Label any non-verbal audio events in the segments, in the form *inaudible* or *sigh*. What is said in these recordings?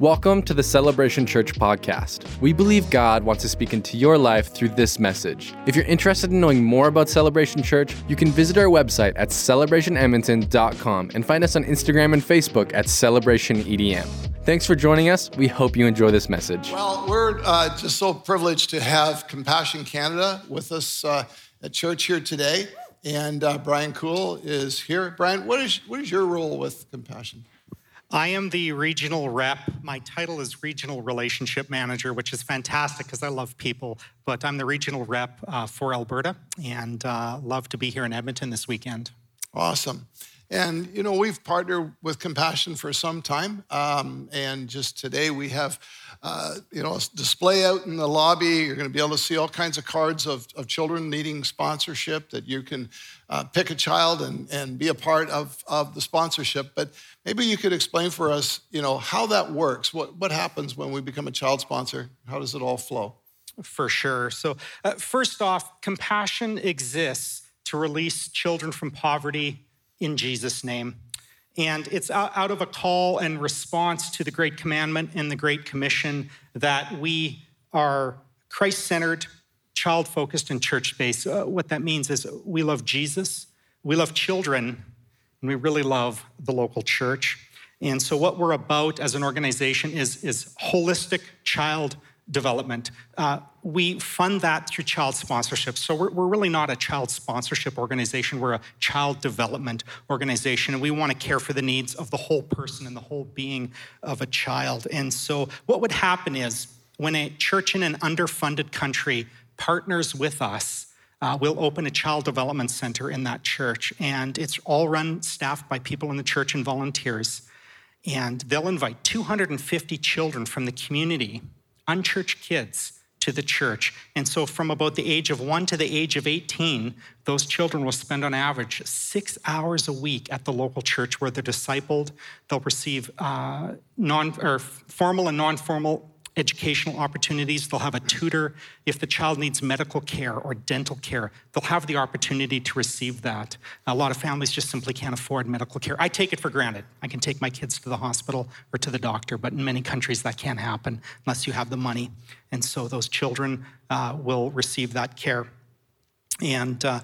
Welcome to the Celebration Church podcast. We believe God wants to speak into your life through this message. If you're interested in knowing more about Celebration Church, you can visit our website at celebrationedmonton.com and find us on Instagram and Facebook at celebrationedm. Thanks for joining us. We hope you enjoy this message. Well, we're uh, just so privileged to have Compassion Canada with us uh, at church here today. And uh, Brian Cool is here. Brian, what is, what is your role with Compassion? I am the regional rep. My title is Regional Relationship Manager, which is fantastic because I love people. But I'm the regional rep uh, for Alberta and uh, love to be here in Edmonton this weekend. Awesome. And, you know, we've partnered with Compassion for some time. Um, and just today we have, uh, you know, a display out in the lobby. You're going to be able to see all kinds of cards of, of children needing sponsorship that you can uh, pick a child and, and be a part of, of the sponsorship. But maybe you could explain for us, you know, how that works. What, what happens when we become a child sponsor? How does it all flow? For sure. So, uh, first off, compassion exists to release children from poverty in Jesus' name. And it's out of a call and response to the Great Commandment and the Great Commission that we are Christ centered, child focused, and church based. Uh, what that means is we love Jesus, we love children, and we really love the local church. And so, what we're about as an organization is, is holistic child development. Uh, we fund that through child sponsorship. So we're, we're, really not a child sponsorship organization, we're a child development organization, and we want to care for the needs of the whole person and the whole being of a child. And so what would happen is when a church in an underfunded country partners with us, uh, we'll open a child development center in that church, and it's all run, staffed by people in the church and volunteers. And they'll invite 250 children from the community unchurched kids to the church. And so, from about the age of one to the age of 18, those children will spend on average six hours a week at the local church where they're discipled. They'll receive uh, non, or formal and non formal educational opportunities. They'll have a tutor. If the child needs medical care or dental care, they'll have the opportunity to receive that. A lot of families just simply can't afford medical care. I take it for granted. I can take my kids to the hospital or to the doctor, but in many countries that can't happen unless you have the money. And so those children uh, will receive that care. And uh,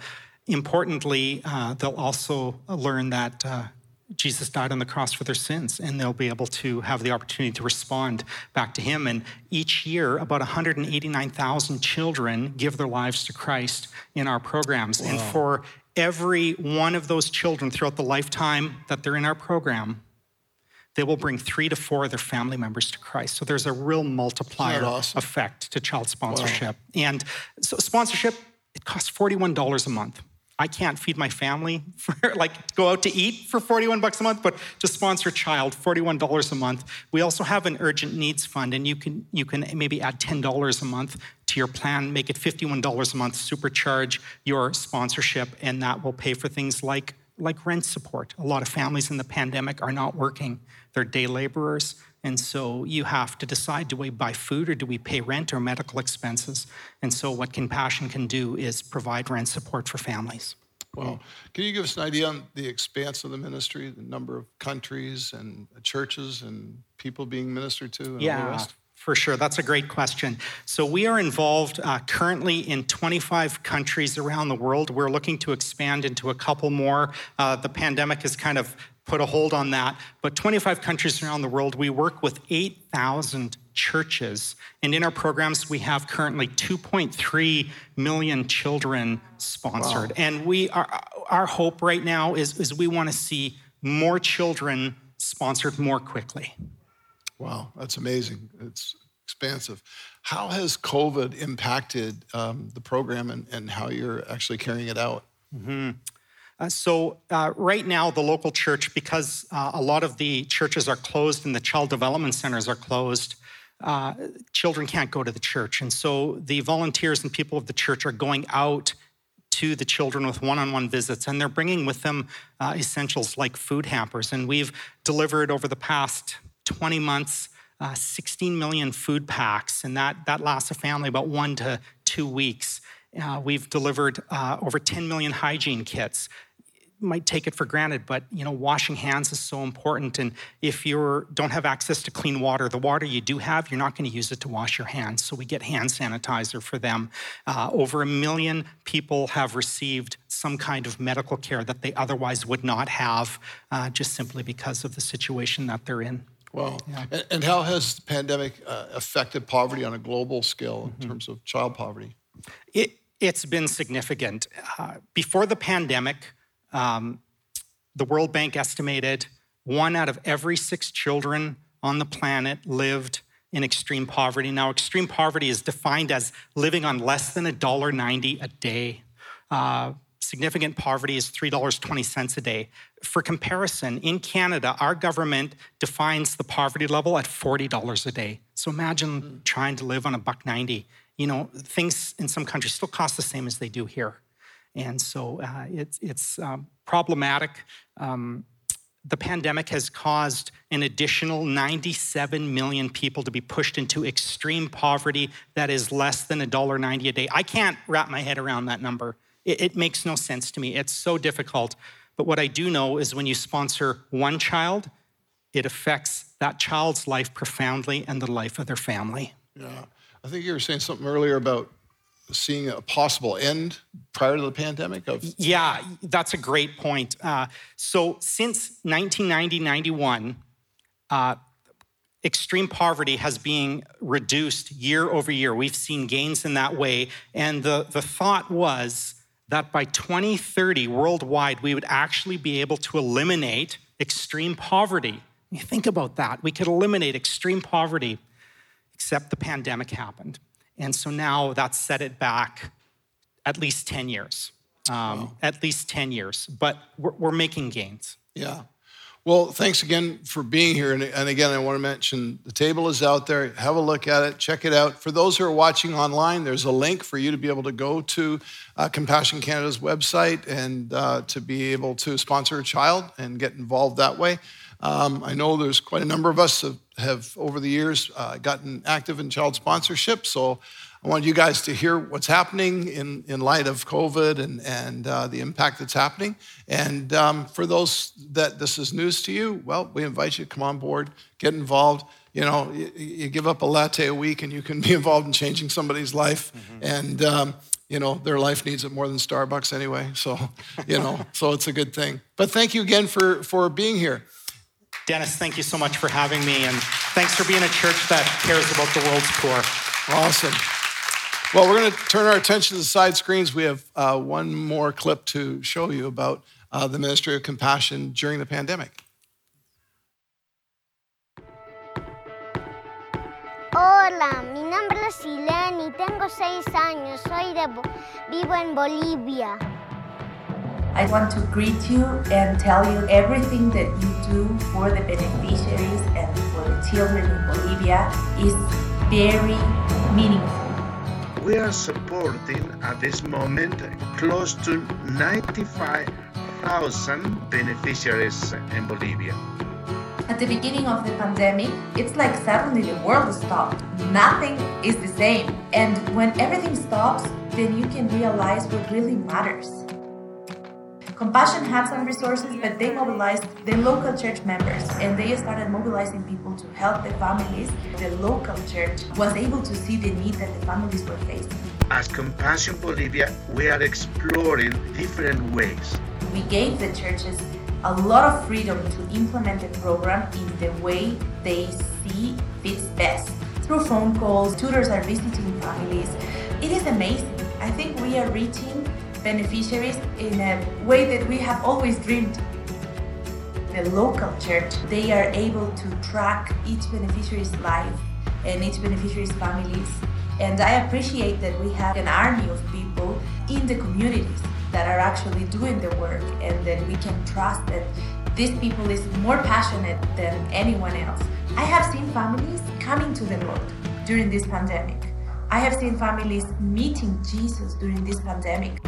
importantly, uh, they'll also learn that uh, Jesus died on the cross for their sins, and they'll be able to have the opportunity to respond back to Him. And each year, about 189,000 children give their lives to Christ in our programs. Wow. And for every one of those children throughout the lifetime that they're in our program, they will bring three to four of their family members to Christ. So there's a real multiplier awesome? effect to child sponsorship. Wow. And so sponsorship, it costs $41 a month. I can't feed my family *laughs* for like go out to eat for 41 bucks a month, but to sponsor a child, $41 a month. We also have an urgent needs fund, and you can you can maybe add $10 a month to your plan, make it $51 a month, supercharge your sponsorship, and that will pay for things like like rent support. A lot of families in the pandemic are not working. They're day laborers. And so you have to decide do we buy food or do we pay rent or medical expenses? And so what Compassion can do is provide rent support for families. Well, can you give us an idea on the expanse of the ministry, the number of countries and churches and people being ministered to? yeah, for sure. That's a great question. So, we are involved uh, currently in 25 countries around the world. We're looking to expand into a couple more. Uh, the pandemic has kind of put a hold on that. But 25 countries around the world, we work with 8,000 churches. And in our programs, we have currently 2.3 million children sponsored. Wow. And we are, our hope right now is, is we want to see more children sponsored more quickly. Wow, that's amazing. It's expansive. How has COVID impacted um, the program and, and how you're actually carrying it out? Mm-hmm. Uh, so, uh, right now, the local church, because uh, a lot of the churches are closed and the child development centers are closed, uh, children can't go to the church. And so, the volunteers and people of the church are going out to the children with one on one visits, and they're bringing with them uh, essentials like food hampers. And we've delivered over the past 20 months. Uh, 16 million food packs, and that, that lasts a family about one to two weeks. Uh, we've delivered uh, over 10 million hygiene kits might take it for granted, but you know, washing hands is so important. And if you don't have access to clean water, the water you do have, you're not going to use it to wash your hands. So we get hand sanitizer for them. Uh, over a million people have received some kind of medical care that they otherwise would not have, uh, just simply because of the situation that they're in. Wow. Yeah. And how has the pandemic uh, affected poverty on a global scale in mm-hmm. terms of child poverty? It, it's been significant. Uh, before the pandemic, um, the World Bank estimated one out of every six children on the planet lived in extreme poverty. Now, extreme poverty is defined as living on less than $1.90 a day. Uh, significant poverty is $3.20 a day. For comparison, in Canada, our government defines the poverty level at $40 a day. So imagine mm. trying to live on a buck 90. You know, things in some countries still cost the same as they do here. And so uh, it's, it's um, problematic. Um, the pandemic has caused an additional 97 million people to be pushed into extreme poverty that is less than $1.90 a day. I can't wrap my head around that number. It, it makes no sense to me. It's so difficult. But what I do know is when you sponsor one child, it affects that child's life profoundly and the life of their family. Yeah. I think you were saying something earlier about seeing a possible end prior to the pandemic of yeah that's a great point. Uh, so since 1990 91 uh, extreme poverty has been reduced year over year. We've seen gains in that way. And the, the thought was that by 2030 worldwide we would actually be able to eliminate extreme poverty. You think about that. We could eliminate extreme poverty except the pandemic happened and so now that's set it back at least 10 years. Um, wow. At least 10 years, but we're, we're, making gains. Yeah. Well, thanks again for being here. And, and, again, I want to mention the table is out there. Have a look at it, check it out. For those who are watching online, there's a link for you to be able to go to uh, Compassion Canada's website and uh, to be able to sponsor a child and get involved that way. Um, I know there's quite a number of us have, have over the years uh, gotten active in child sponsorship. So I want you guys to hear what's happening in, in light of COVID and, and uh, the impact that's happening. And um, for those that this is news to you, well, we invite you to come on board, get involved. You know, you, you give up a latte a week and you can *laughs* be involved in changing somebody's life. Mm-hmm. And, um, you know, their life needs it more than Starbucks anyway. So, you know, *laughs* so it's a good thing. But thank you again for, for being here. Dennis, thank you so much for having me, and thanks for being a church that cares about the world's poor. Awesome. Well, we're going to turn our attention to the side screens. We have uh, one more clip to show you about uh, the ministry of compassion during the pandemic. Hola, mi nombre es Sileni, tengo seis años, soy de vivo en Bolivia. I want to greet you and tell you everything that you do for the beneficiaries and for the children in Bolivia is very meaningful. We are supporting at this moment close to 95,000 beneficiaries in Bolivia. At the beginning of the pandemic, it's like suddenly the world stopped. Nothing is the same. And when everything stops, then you can realize what really matters. Compassion had some resources, but they mobilized the local church members and they started mobilizing people to help the families. The local church was able to see the need that the families were facing. As Compassion Bolivia, we are exploring different ways. We gave the churches a lot of freedom to implement the program in the way they see fits best. Through phone calls, tutors are visiting families. It is amazing. I think we are reaching beneficiaries in a way that we have always dreamed. The local church, they are able to track each beneficiary's life and each beneficiary's families. And I appreciate that we have an army of people in the communities that are actually doing the work and that we can trust that these people is more passionate than anyone else. I have seen families coming to the Lord during this pandemic. I have seen families meeting Jesus during this pandemic.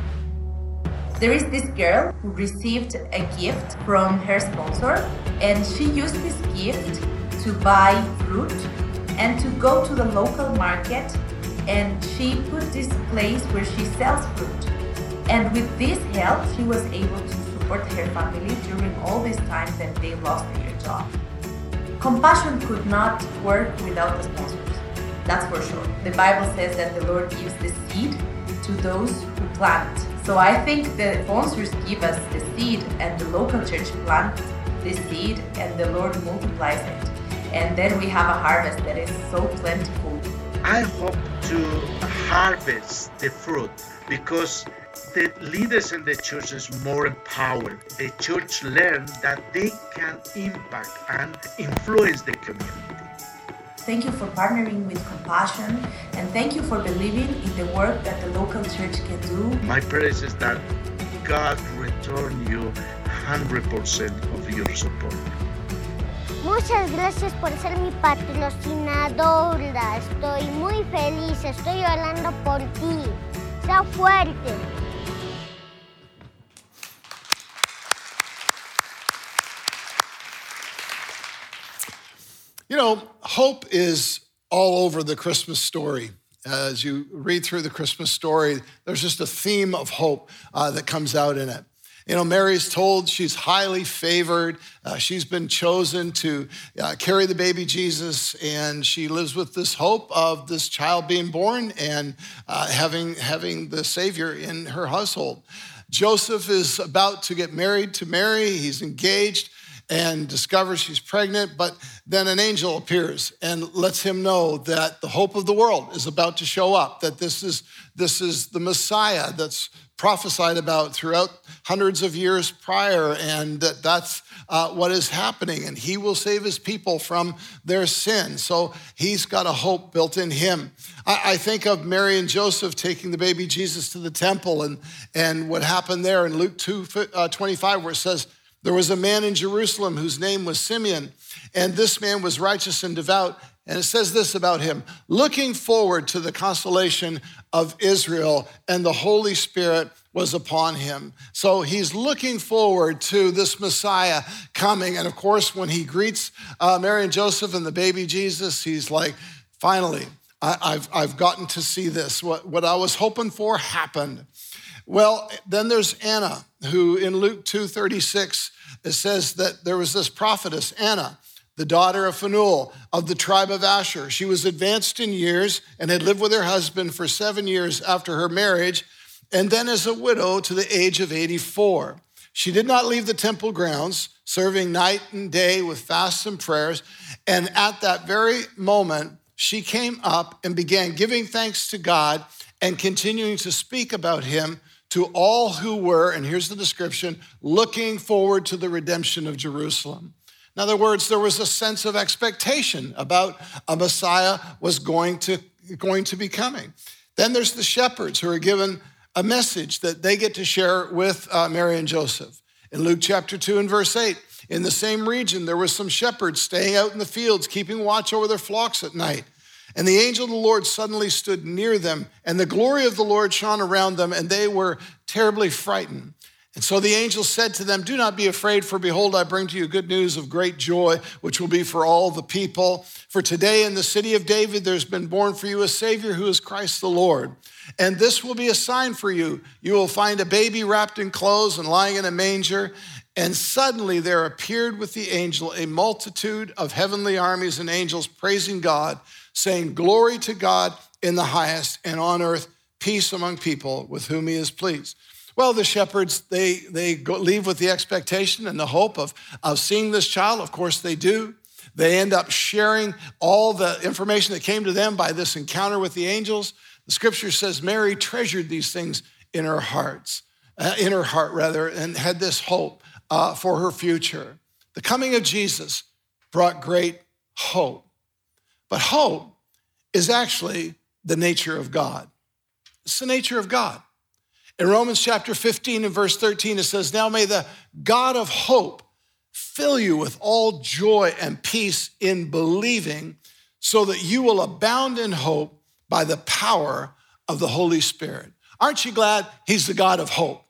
There is this girl who received a gift from her sponsor, and she used this gift to buy fruit and to go to the local market. And she put this place where she sells fruit. And with this help, she was able to support her family during all this time that they lost their job. Compassion could not work without the sponsors. That's for sure. The Bible says that the Lord gives the seed to those who plant. So I think the sponsors give us the seed and the local church plants the seed and the Lord multiplies it. And then we have a harvest that is so plentiful. I hope to harvest the fruit because the leaders in the church is more empowered. The church learned that they can impact and influence the community. Thank you for partnering with Compassion and thank you for believing in the work that the local church can do. My prayer is that God return you 100% of your support. Muchas gracias por ser mi patrocinadora. Estoy muy feliz. Estoy orando por ti. Sea fuerte. You know, hope is all over the Christmas story. As you read through the Christmas story, there's just a theme of hope uh, that comes out in it. You know, Mary's told she's highly favored. Uh, she's been chosen to uh, carry the baby Jesus, and she lives with this hope of this child being born and uh, having, having the Savior in her household. Joseph is about to get married to Mary, he's engaged and discovers she's pregnant, but then an angel appears and lets him know that the hope of the world is about to show up, that this is, this is the Messiah that's prophesied about throughout hundreds of years prior, and that that's uh, what is happening, and he will save his people from their sin. So he's got a hope built in him. I, I think of Mary and Joseph taking the baby Jesus to the temple, and, and what happened there in Luke 2 uh, 25, where it says, there was a man in Jerusalem whose name was Simeon, and this man was righteous and devout. And it says this about him looking forward to the consolation of Israel, and the Holy Spirit was upon him. So he's looking forward to this Messiah coming. And of course, when he greets uh, Mary and Joseph and the baby Jesus, he's like, finally, I, have I've gotten to see this. What, what I was hoping for happened. Well, then there's Anna, who in Luke 2:36 it says that there was this prophetess, Anna, the daughter of Phanuel of the tribe of Asher. She was advanced in years and had lived with her husband for seven years after her marriage, and then as a widow to the age of 84. She did not leave the temple grounds, serving night and day with fasts and prayers. And at that very moment, she came up and began giving thanks to God and continuing to speak about him to all who were, and here's the description, looking forward to the redemption of Jerusalem. In other words, there was a sense of expectation about a Messiah was going to, going to be coming. Then there's the shepherds who are given a message that they get to share with uh, Mary and Joseph. In Luke chapter 2 and verse 8, in the same region, there were some shepherds staying out in the fields, keeping watch over their flocks at night. And the angel of the Lord suddenly stood near them, and the glory of the Lord shone around them, and they were terribly frightened. And so the angel said to them, Do not be afraid, for behold, I bring to you good news of great joy, which will be for all the people. For today in the city of David, there's been born for you a Savior who is Christ the Lord. And this will be a sign for you. You will find a baby wrapped in clothes and lying in a manger. And suddenly there appeared with the angel a multitude of heavenly armies and angels praising God saying, Glory to God in the highest, and on earth peace among people with whom he is pleased. Well, the shepherds, they, they go, leave with the expectation and the hope of, of seeing this child. Of course, they do. They end up sharing all the information that came to them by this encounter with the angels. The scripture says Mary treasured these things in her hearts, uh, in her heart rather, and had this hope uh, for her future. The coming of Jesus brought great hope. But hope is actually the nature of God. It's the nature of God. In Romans chapter 15 and verse 13, it says, Now may the God of hope fill you with all joy and peace in believing, so that you will abound in hope by the power of the Holy Spirit. Aren't you glad He's the God of hope?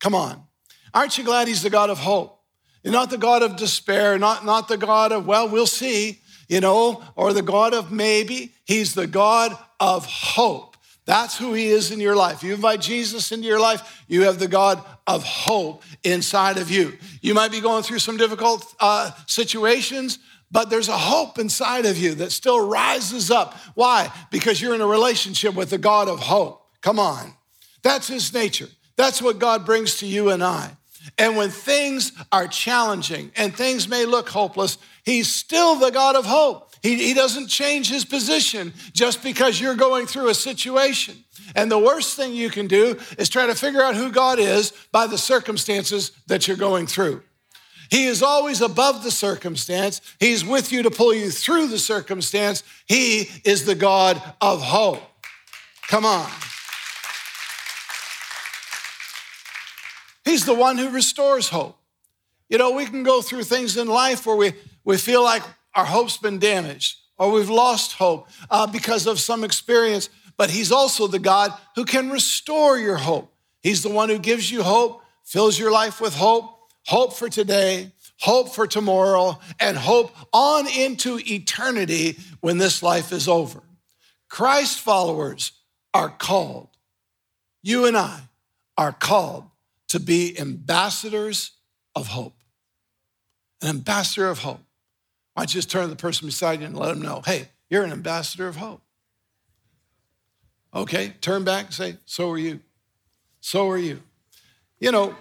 Come on. Aren't you glad He's the God of hope? You're not the God of despair, not, not the God of, well, we'll see you know, or the God of maybe. He's the God of hope. That's who he is in your life. You invite Jesus into your life, you have the God of hope inside of you. You might be going through some difficult uh, situations, but there's a hope inside of you that still rises up. Why? Because you're in a relationship with the God of hope. Come on. That's his nature. That's what God brings to you and I. And when things are challenging and things may look hopeless, he's still the God of hope. He, he doesn't change his position just because you're going through a situation. And the worst thing you can do is try to figure out who God is by the circumstances that you're going through. He is always above the circumstance. He's with you to pull you through the circumstance. He is the God of hope. Come on. He's the one who restores hope. You know, we can go through things in life where we, we feel like our hope's been damaged or we've lost hope uh, because of some experience, but He's also the God who can restore your hope. He's the one who gives you hope, fills your life with hope, hope for today, hope for tomorrow, and hope on into eternity when this life is over. Christ followers are called, you and I are called to be ambassadors of hope. An ambassador of hope. Why don't you just turn to the person beside you and let them know, hey, you're an ambassador of hope. Okay, turn back and say, so are you. So are you. You know,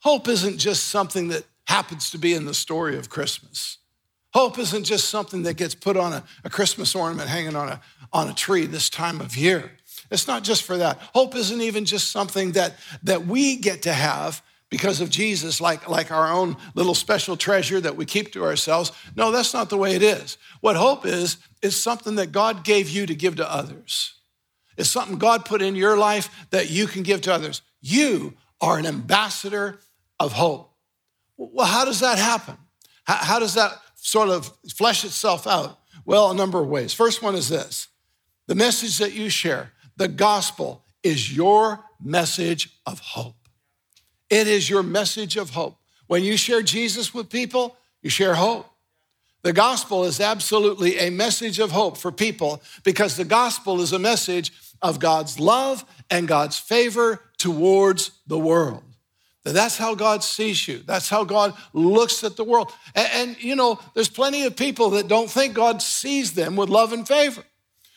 hope isn't just something that happens to be in the story of Christmas. Hope isn't just something that gets put on a, a, Christmas ornament hanging on a, on a tree this time of year. It's not just for that. Hope isn't even just something that, that we get to have because of Jesus, like, like our own little special treasure that we keep to ourselves. No, that's not the way it is. What hope is, is something that God gave you to give to others. It's something God put in your life that you can give to others. You are an ambassador of hope. Well, how does that happen? How, how does that sort of flesh itself out? Well, a number of ways. First one is this the message that you share, the gospel, is your message of hope. It is your message of hope. When you share Jesus with people, you share hope. The gospel is absolutely a message of hope for people because the gospel is a message of God's love and God's favor towards the world. That's how God sees you. That's how God looks at the world. And, and, you know, there's plenty of people that don't think God sees them with love and favor.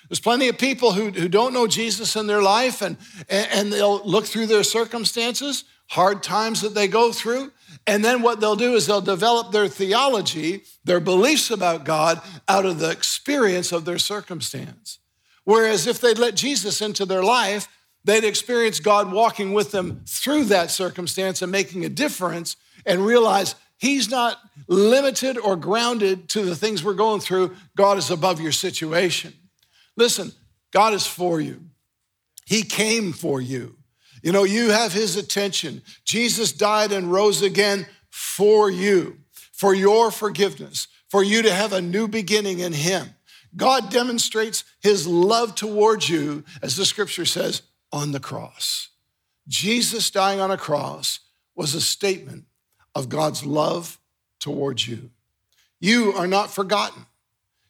There's plenty of people who, who don't know Jesus in their life and, and they'll look through their circumstances hard times that they go through. And then what they'll do is they'll develop their theology, their beliefs about God, out of the experience of their circumstance. Whereas if they'd let Jesus into their life, they'd experience God walking with them through that circumstance and making a difference and realize He's not limited or grounded to the things we're going through. God is above your situation. Listen, God is for you, He came for you. You know, you have his attention. Jesus died and rose again for you, for your forgiveness, for you to have a new beginning in him. God demonstrates his love towards you, as the scripture says, on the cross. Jesus dying on a cross was a statement of God's love towards you. You are not forgotten.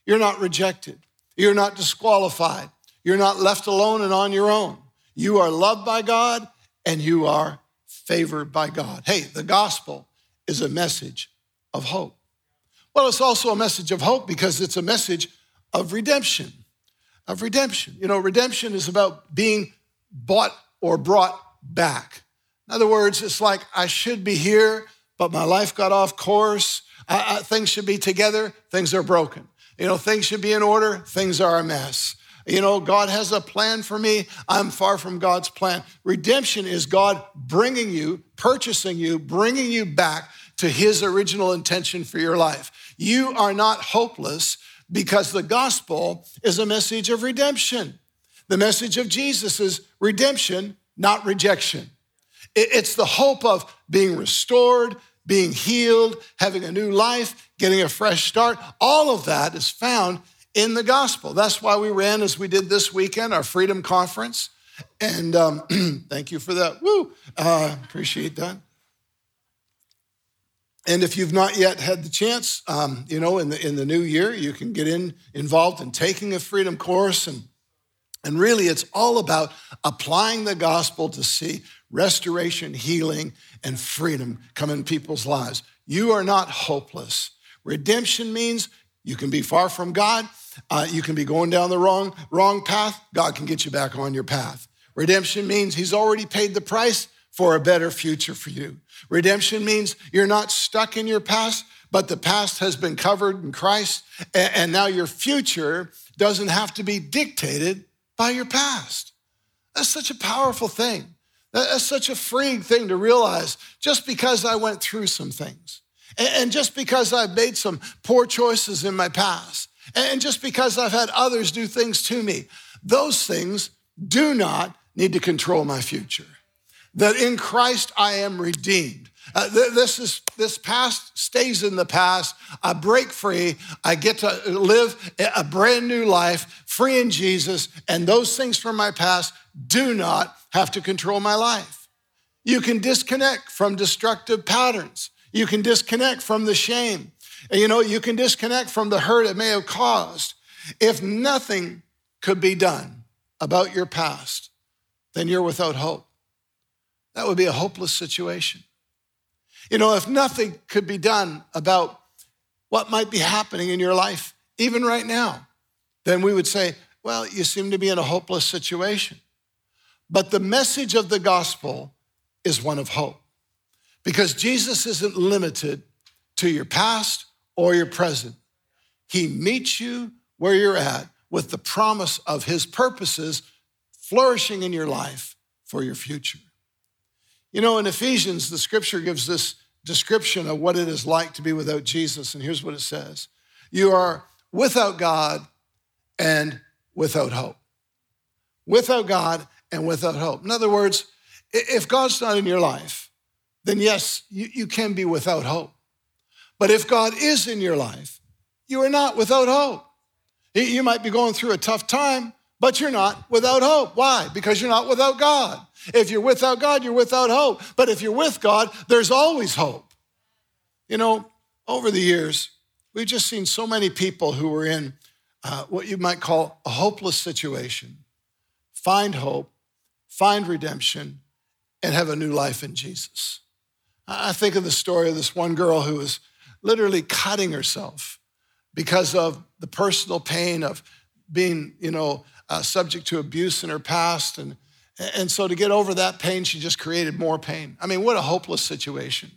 You're not rejected. You're not disqualified. You're not left alone and on your own. You are loved by God and you are favored by God. Hey, the gospel is a message of hope. Well, it's also a message of hope because it's a message of redemption. Of redemption. You know, redemption is about being bought or brought back. In other words, it's like I should be here, but my life got off course. I, I, things should be together, things are broken. You know, things should be in order, things are a mess. You know, God has a plan for me. I'm far from God's plan. Redemption is God bringing you, purchasing you, bringing you back to his original intention for your life. You are not hopeless because the gospel is a message of redemption. The message of Jesus is redemption, not rejection. It's the hope of being restored, being healed, having a new life, getting a fresh start. All of that is found in the gospel. That's why we ran, as we did this weekend, our Freedom Conference. And um, *clears throat* thank you for that. Woo! Uh, appreciate that. And if you've not yet had the chance, um, you know, in the in the new year, you can get in involved in taking a freedom course. And And really, it's all about applying the gospel to see restoration, healing, and freedom come in people's lives. You are not hopeless. Redemption means you can be far from God. Uh, you can be going down the wrong, wrong path. God can get you back on your path. Redemption means He's already paid the price for a better future for you. Redemption means you're not stuck in your past, but the past has been covered in Christ, and now your future doesn't have to be dictated by your past. That's such a powerful thing. That's such a freeing thing to realize just because I went through some things, and just because I've made some poor choices in my past, and just because I've had others do things to me, those things do not need to control my future. That in Christ I am redeemed. Uh, th- this is this past stays in the past. I break free. I get to live a brand new life, free in Jesus, and those things from my past do not have to control my life. You can disconnect from destructive patterns. You can disconnect from the shame. And you know, you can disconnect from the hurt it may have caused. If nothing could be done about your past, then you're without hope. That would be a hopeless situation. You know, if nothing could be done about what might be happening in your life, even right now, then we would say, well, you seem to be in a hopeless situation. But the message of the gospel is one of hope because Jesus isn't limited to your past or your present. He meets you where you're at with the promise of his purposes flourishing in your life for your future. You know, in Ephesians, the scripture gives this description of what it is like to be without Jesus. And here's what it says You are without God and without hope. Without God and without hope. In other words, if God's not in your life, then yes, you, you can be without hope. But if God is in your life, you are not without hope. You might be going through a tough time, but you're not without hope. Why? Because you're not without God. If you're without God, you're without hope. But if you're with God, there's always hope. You know, over the years, we've just seen so many people who were in uh, what you might call a hopeless situation find hope, find redemption, and have a new life in Jesus. I think of the story of this one girl who was literally cutting herself because of the personal pain of being, you know, uh, subject to abuse in her past and and so to get over that pain, she just created more pain. I mean, what a hopeless situation.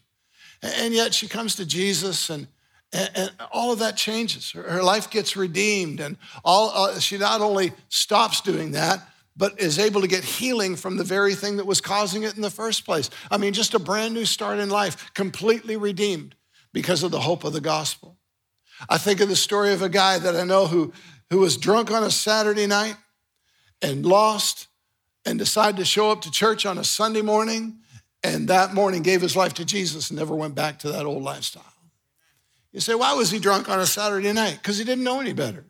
And yet she comes to Jesus and, and, all of that changes. Her, life gets redeemed. And all, uh, she not only stops doing that, but is able to get healing from the very thing that was causing it in the first place. I mean, just a brand new start in life, completely redeemed because of the hope of the gospel. I think of the story of a guy that I know who, who was drunk on a Saturday night and lost and decided to show up to church on a Sunday morning, and that morning gave his life to Jesus and never went back to that old lifestyle. You say, why was he drunk on a Saturday night? Because he didn't know any better.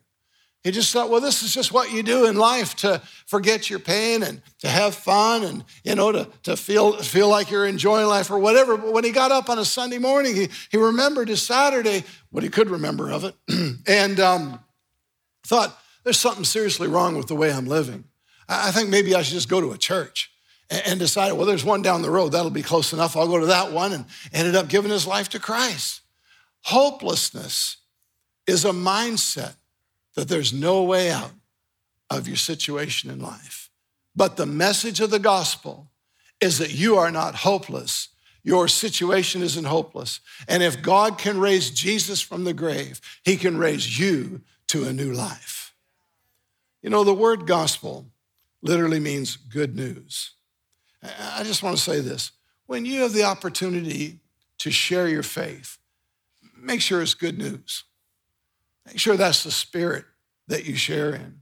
He just thought, well, this is just what you do in life to forget your pain and to have fun and, you know, to, to feel, feel like you're enjoying life or whatever. But when he got up on a Sunday morning, he, he remembered his Saturday, what he could remember of it, *clears throat* and um, thought, there's something seriously wrong with the way I'm living. I think maybe I should just go to a church and decide, well, there's one down the road. That'll be close enough. I'll go to that one and ended up giving his life to Christ. Hopelessness is a mindset that there's no way out of your situation in life. But the message of the gospel is that you are not hopeless. Your situation isn't hopeless. And if God can raise Jesus from the grave, he can raise you to a new life. You know, the word gospel literally means good news. I just want to say this. When you have the opportunity to share your faith, make sure it's good news. Make sure that's the spirit that you share in.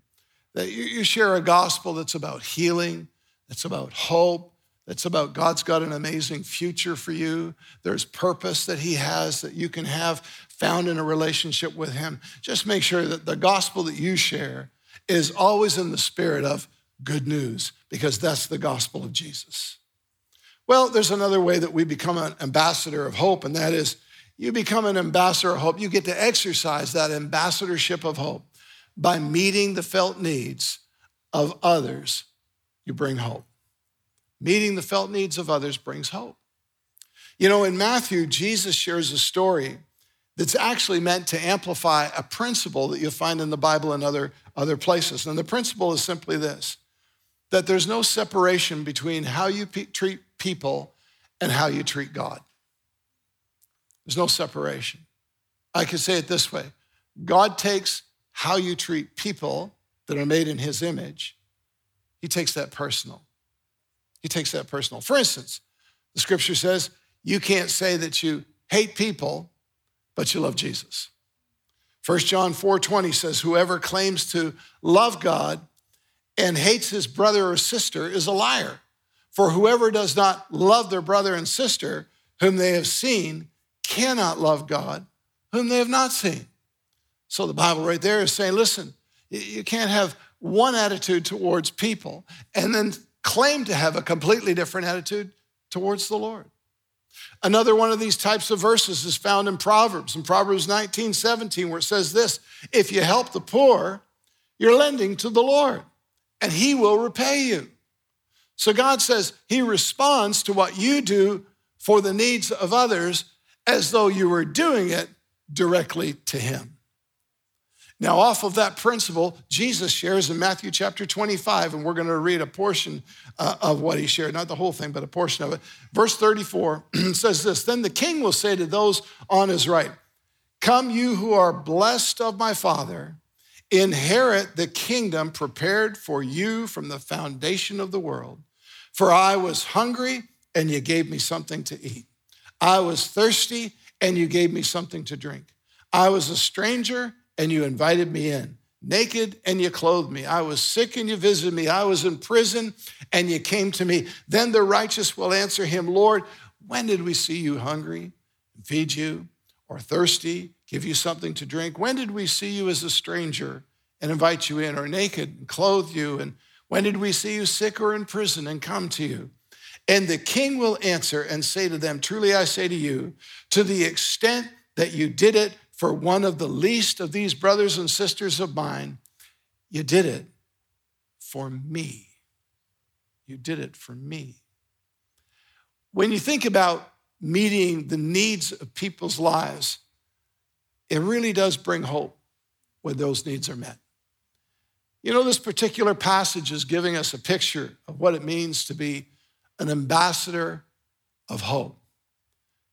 That you share a gospel that's about healing, that's about hope, that's about God's got an amazing future for you. There's purpose that He has that you can have found in a relationship with Him. Just make sure that the gospel that you share is always in the spirit of good news because that's the gospel of Jesus. Well, there's another way that we become an ambassador of hope, and that is you become an ambassador of hope. You get to exercise that ambassadorship of hope by meeting the felt needs of others, you bring hope. Meeting the felt needs of others brings hope. You know, in Matthew, Jesus shares a story that's actually meant to amplify a principle that you'll find in the Bible and other, other places. And the principle is simply this that there's no separation between how you pe- treat people and how you treat God. There's no separation. I could say it this way God takes how you treat people that are made in his image, he takes that personal. He takes that personal. For instance, the scripture says you can't say that you hate people, but you love Jesus. 1 John 4:20 says whoever claims to love God and hates his brother or sister is a liar. For whoever does not love their brother and sister whom they have seen cannot love God whom they have not seen. So the Bible right there is saying, listen, you can't have one attitude towards people and then claim to have a completely different attitude towards the Lord. Another one of these types of verses is found in Proverbs, in Proverbs 19, 17, where it says this If you help the poor, you're lending to the Lord, and he will repay you. So God says he responds to what you do for the needs of others as though you were doing it directly to him. Now, off of that principle, Jesus shares in Matthew chapter 25, and we're going to read a portion uh, of what he shared, not the whole thing, but a portion of it. Verse 34 *clears throat* says this Then the king will say to those on his right, Come, you who are blessed of my Father, inherit the kingdom prepared for you from the foundation of the world. For I was hungry, and you gave me something to eat. I was thirsty, and you gave me something to drink. I was a stranger and you invited me in. Naked and you clothed me. I was sick and you visited me. I was in prison and you came to me. Then the righteous will answer him, Lord, when did we see you hungry and feed you, or thirsty, give you something to drink? When did we see you as a stranger and invite you in, or naked and clothe you? And when did we see you sick or in prison and come to you? And the king will answer and say to them, Truly I say to you, to the extent that you did it for one of the least of these brothers and sisters of mine, you did it for me. You did it for me. When you think about meeting the needs of people's lives, it really does bring hope when those needs are met. You know, this particular passage is giving us a picture of what it means to be an ambassador of hope.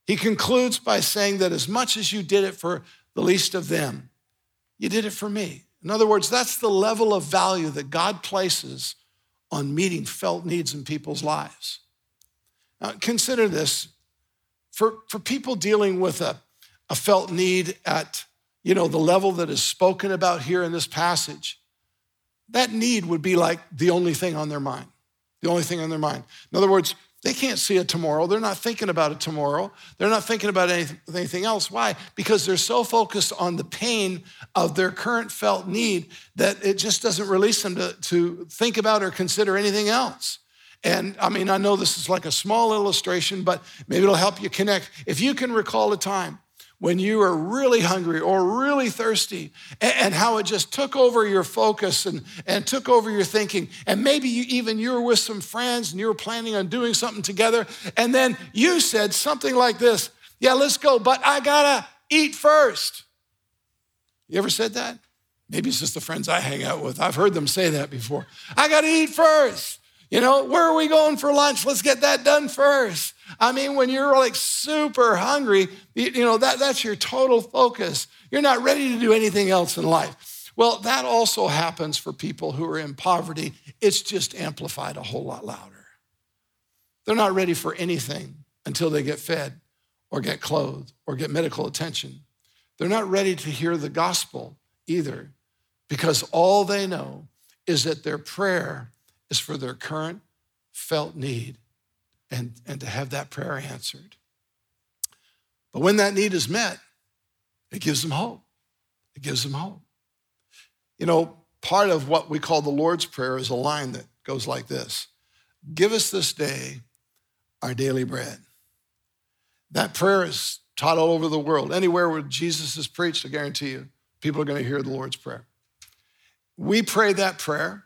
He concludes by saying that as much as you did it for the least of them, you did it for me. In other words, that's the level of value that God places on meeting felt needs in people's lives. Now, consider this for, for people dealing with a, a felt need at you know the level that is spoken about here in this passage that need would be like the only thing on their mind the only thing on their mind in other words they can't see a tomorrow. They're not thinking about a tomorrow. They're not thinking about anything, anything else. Why? Because they're so focused on the pain of their current felt need that it just doesn't release them to, to think about or consider anything else. And I mean, I know this is like a small illustration, but maybe it'll help you connect. If you can recall a time when you were really hungry or really thirsty and, how it just took over your focus and, and took over your thinking. And maybe you, even you were with some friends and you were planning on doing something together. And then you said something like this Yeah, let's go, but I gotta eat first. You ever said that? Maybe it's just the friends I hang out with. I've heard them say that before. I gotta eat first. You know, where are we going for lunch? Let's get that done first. I mean, when you're like super hungry, you, you know, that, that's your total focus. You're not ready to do anything else in life. Well, that also happens for people who are in poverty. It's just amplified a whole lot louder. They're not ready for anything until they get fed or get clothed or get medical attention. They're not ready to hear the gospel either because all they know is that their prayer is for their current felt need and, and to have that prayer answered. But when that need is met, it gives them hope. It gives them hope. You know, part of what we call the Lord's Prayer is a line that goes like this Give us this day our daily bread. That prayer is taught all over the world. Anywhere where Jesus is preached, I guarantee you, people are going to hear the Lord's Prayer. We pray that prayer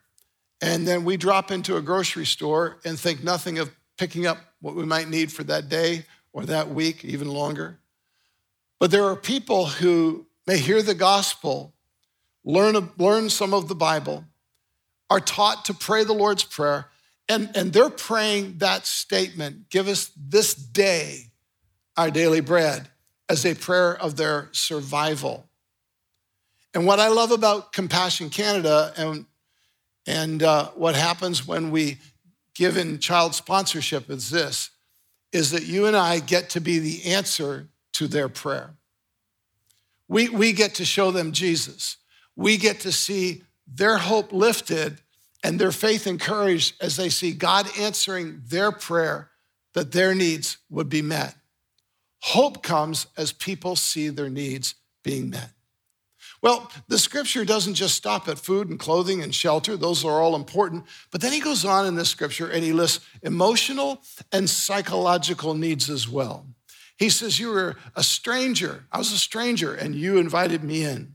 And then we drop into a grocery store and think nothing of picking up what we might need for that day or that week, even longer. But there are people who may hear the gospel, learn, learn some of the Bible, are taught to pray the Lord's Prayer, and, and they're praying that statement give us this day our daily bread as a prayer of their survival. And what I love about Compassion Canada and, and uh, what happens when we give in child sponsorship is this is that you and I get to be the answer to their prayer. We, we get to show them Jesus. We get to see their hope lifted and their faith encouraged as they see God answering their prayer that their needs would be met. Hope comes as people see their needs being met. Well, the scripture doesn't just stop at food and clothing and shelter, those are all important. But then he goes on in this scripture and he lists emotional and psychological needs as well. He says, You were a stranger. I was a stranger, and you invited me in.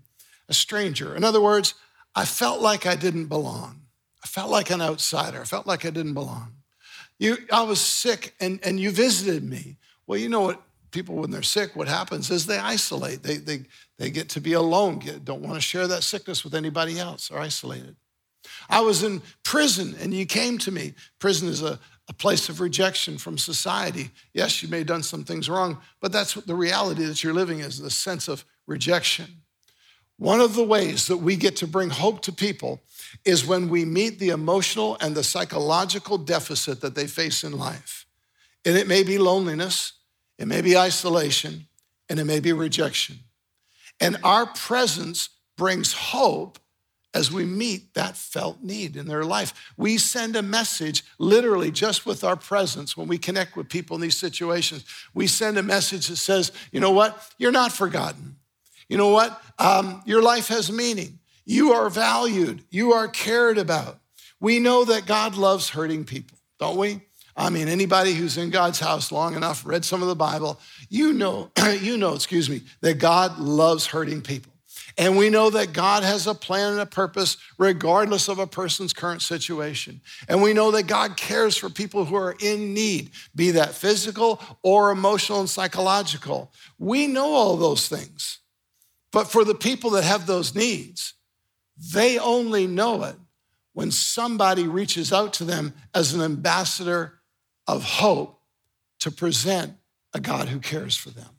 A stranger. In other words, I felt like I didn't belong. I felt like an outsider. I felt like I didn't belong. You, I was sick, and, and you visited me. Well, you know what people, when they're sick, what happens is they isolate. They, they, they get to be alone, get, don't want to share that sickness with anybody else, are isolated. I was in prison and you came to me. Prison is a, a place of rejection from society. Yes, you may have done some things wrong, but that's what the reality that you're living is the sense of rejection. One of the ways that we get to bring hope to people is when we meet the emotional and the psychological deficit that they face in life. And it may be loneliness, it may be isolation, and it may be rejection. And our presence brings hope as we meet that felt need in their life. We send a message literally just with our presence when we connect with people in these situations. We send a message that says, you know what? You're not forgotten. You know what? Um, your life has meaning. You are valued. You are cared about. We know that God loves hurting people, don't we? I mean, anybody who's in God's house long enough, read some of the Bible, you know, *clears throat* you know, excuse me, that God loves hurting people. And we know that God has a plan and a purpose regardless of a person's current situation. And we know that God cares for people who are in need, be that physical or emotional and psychological. We know all those things. But for the people that have those needs, they only know it when somebody reaches out to them as an ambassador of hope to present a God who cares for them.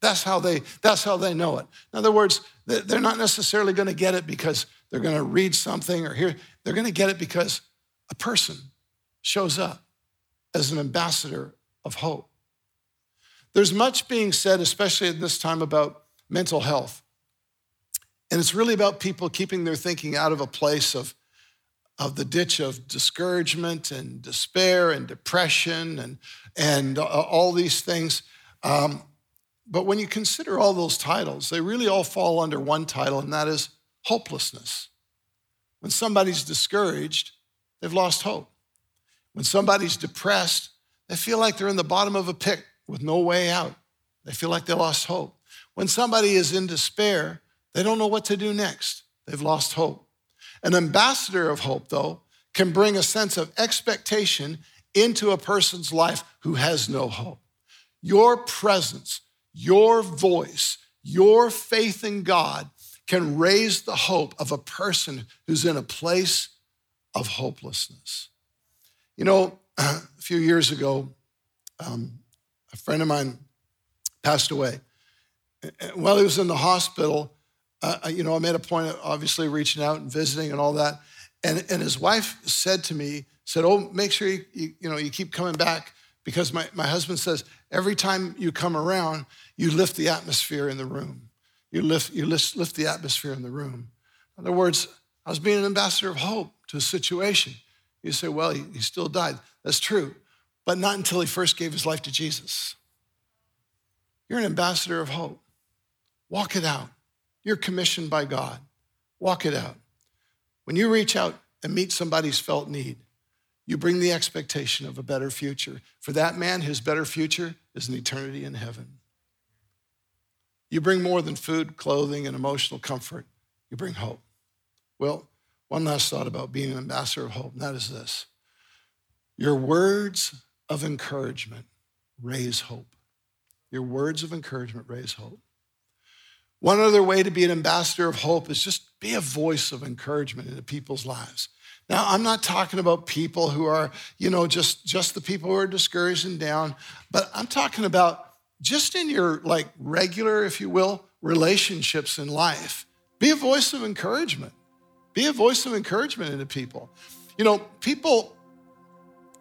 That's how they, that's how they know it. In other words, they're not necessarily going to get it because they're going to read something or hear. They're going to get it because a person shows up as an ambassador of hope. There's much being said, especially at this time, about mental health. And it's really about people keeping their thinking out of a place of of the ditch of discouragement and despair and depression and, and uh, all these things. Um, but when you consider all those titles, they really all fall under one title, and that is hopelessness. When somebody's discouraged, they've lost hope. When somebody's depressed, they feel like they're in the bottom of a pit with no way out. They feel like they lost hope. When somebody is in despair, they don't know what to do next. They've lost hope. An ambassador of hope, though, can bring a sense of expectation into a person's life who has no hope. Your presence, your voice, your faith in God can raise the hope of a person who's in a place of hopelessness. You know, *clears throat* a few years ago, um, a friend of mine passed away. While he was in the hospital, uh, you know, I made a point of obviously reaching out and visiting and all that. And, and his wife said to me, said, oh, make sure you, you, you know, you keep coming back because my, my husband says every time you come around, you lift the atmosphere in the room. You lift, you lift, lift the atmosphere in the room. In other words, I was being an ambassador of hope to a situation. You say, well, he, he still died. That's true, but not until he first gave his life to Jesus. You're an ambassador of hope. Walk it out. You're commissioned by God. Walk it out. When you reach out and meet somebody's felt need, you bring the expectation of a better future. For that man, his better future is an eternity in heaven. You bring more than food, clothing, and emotional comfort. You bring hope. Well, One last thought about being an ambassador of hope, and that is this your words of encouragement raise hope. Your words of encouragement raise hope. One other way to be an ambassador of hope is just be a voice of encouragement into people's lives. Now, I'm not talking about people who are, you know, just, just the people who are discouraged and down, but I'm talking about just in your like regular, if you will, relationships in life. Be a voice of encouragement. Be a voice of encouragement into people. You know, people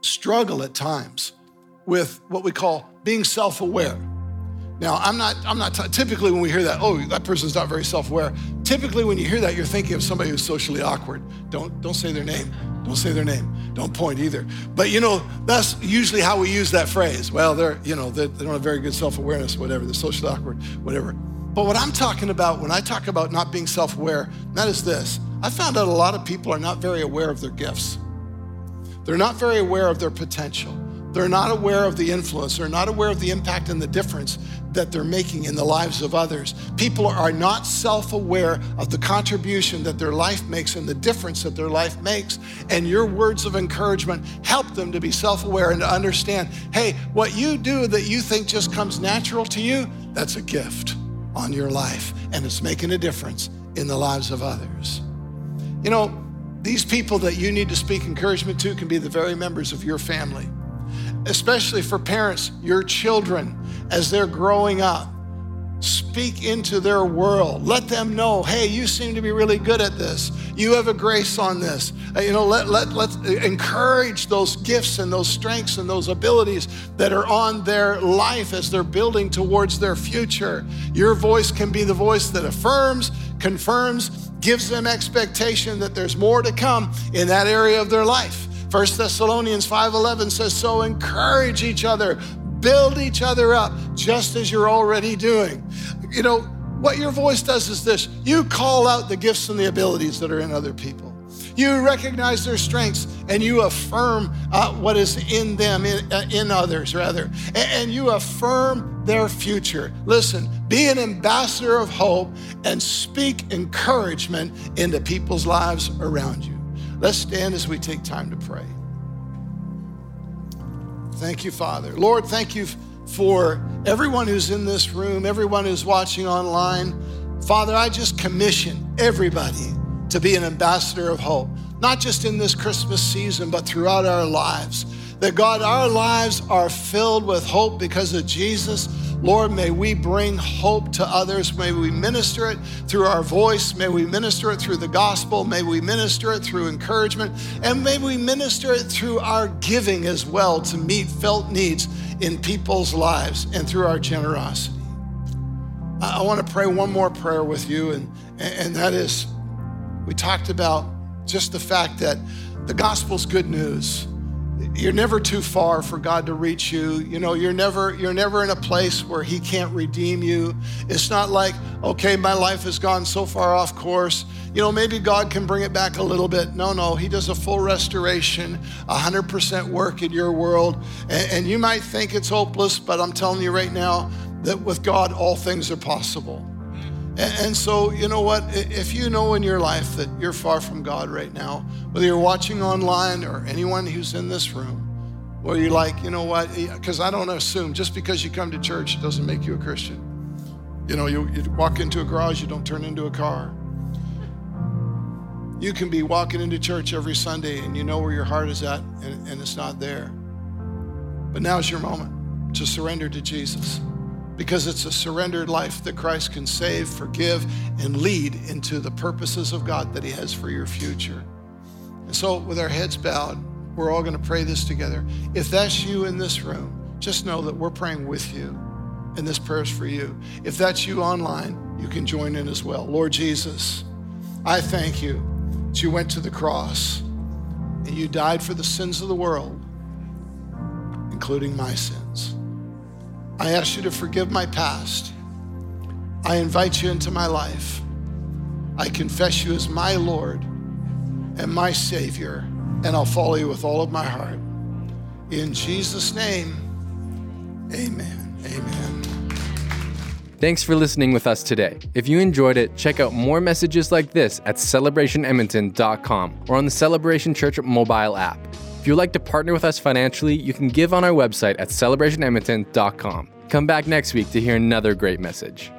struggle at times with what we call being self aware. Now, I'm not, I'm not, t- typically when we hear that, oh, that person's not very self aware. Typically when you hear that, you're thinking of somebody who's socially awkward. Don't, don't say their name. Don't say their name. Don't point either. But you know, that's usually how we use that phrase. Well, they're, you know, they, they don't have very good self awareness, whatever, they're socially awkward, whatever. But what I'm talking about when I talk about not being self aware, that is this. I found out a lot of people are not very aware of their gifts. They're not very aware of their potential. They're not aware of the influence. They're not aware of the impact and the difference that they're making in the lives of others. People are not self aware of the contribution that their life makes and the difference that their life makes. And your words of encouragement help them to be self aware and to understand hey, what you do that you think just comes natural to you, that's a gift on your life. And it's making a difference in the lives of others. You know, these people that you need to speak encouragement to can be the very members of your family especially for parents, your children, as they're growing up. Speak into their world. Let them know, hey, you seem to be really good at this. You have a grace on this. Uh, you know, let, let, let's encourage those gifts and those strengths and those abilities that are on their life as they're building towards their future. Your voice can be the voice that affirms, confirms, gives them expectation that there's more to come in that area of their life. 1 Thessalonians 5:11 says so encourage each other, build each other up just as you're already doing. You know, what your voice does is this. You call out the gifts and the abilities that are in other people. You recognize their strengths and you affirm uh, what is in them, in, uh, in others, rather, and, and you affirm their future. Listen, be an ambassador of hope and speak encouragement into people's lives around you. Let's stand as we take time to pray. Thank you, Father. Lord, thank you for everyone who's in this room, everyone who's watching online. Father, I just commission everybody to be an ambassador of hope, not just in this Christmas season, but throughout our lives. That God, our lives are filled with hope because of Jesus Lord, may we bring hope to others. May we minister it through our voice. May we minister it through the gospel. May we minister it through encouragement. And may we minister it through our giving as well to meet felt needs in people's lives and through our generosity. I want to pray one more prayer with you, and, and that is we talked about just the fact that the gospel's good news you're never too far for God to reach you. You know, you're never you're never in a place where he can't redeem you. It's not like, okay, my life has gone so far off course. You know, maybe God can bring it back a little bit. No, no, he does a full restoration, 100% work in your world. And, and you might think it's hopeless, but I'm telling you right now that with God all things are possible. And, so, you know what? If you know in your life that you're far from God right now, whether you're watching online or anyone who's in this room, where you're like, you know what? Because I don't assume just because you come to church doesn't make you a Christian. You know, you, you walk into a garage, you don't turn into a car. You can be walking into church every Sunday and you know where your heart is at and, and it's not there. But now's your moment to surrender to Jesus because it's a surrendered life that Christ can save, forgive, and lead into the purposes of God that He has for your future. And so, with our heads bowed, we're all going to pray this together. If that's you in this room, just know that we're praying with you, and this prayer is for you. If that's you online, you can join in as well. Lord Jesus, I thank you that you went to the cross and you died for the sins of the world, including my sins. I ask you to forgive my past. I invite you into my life. I confess you as my Lord and my Savior, and I'll follow you with all of my heart. In Jesus' name, amen. Amen. Thanks for listening with us today. If you enjoyed it, check out more messages like this at celebrationedmonton.com or on the Celebration Church mobile app. If you'd like to partner with us financially, you can give on our website at celebrationedmonton.com. Come back next week to hear another great message.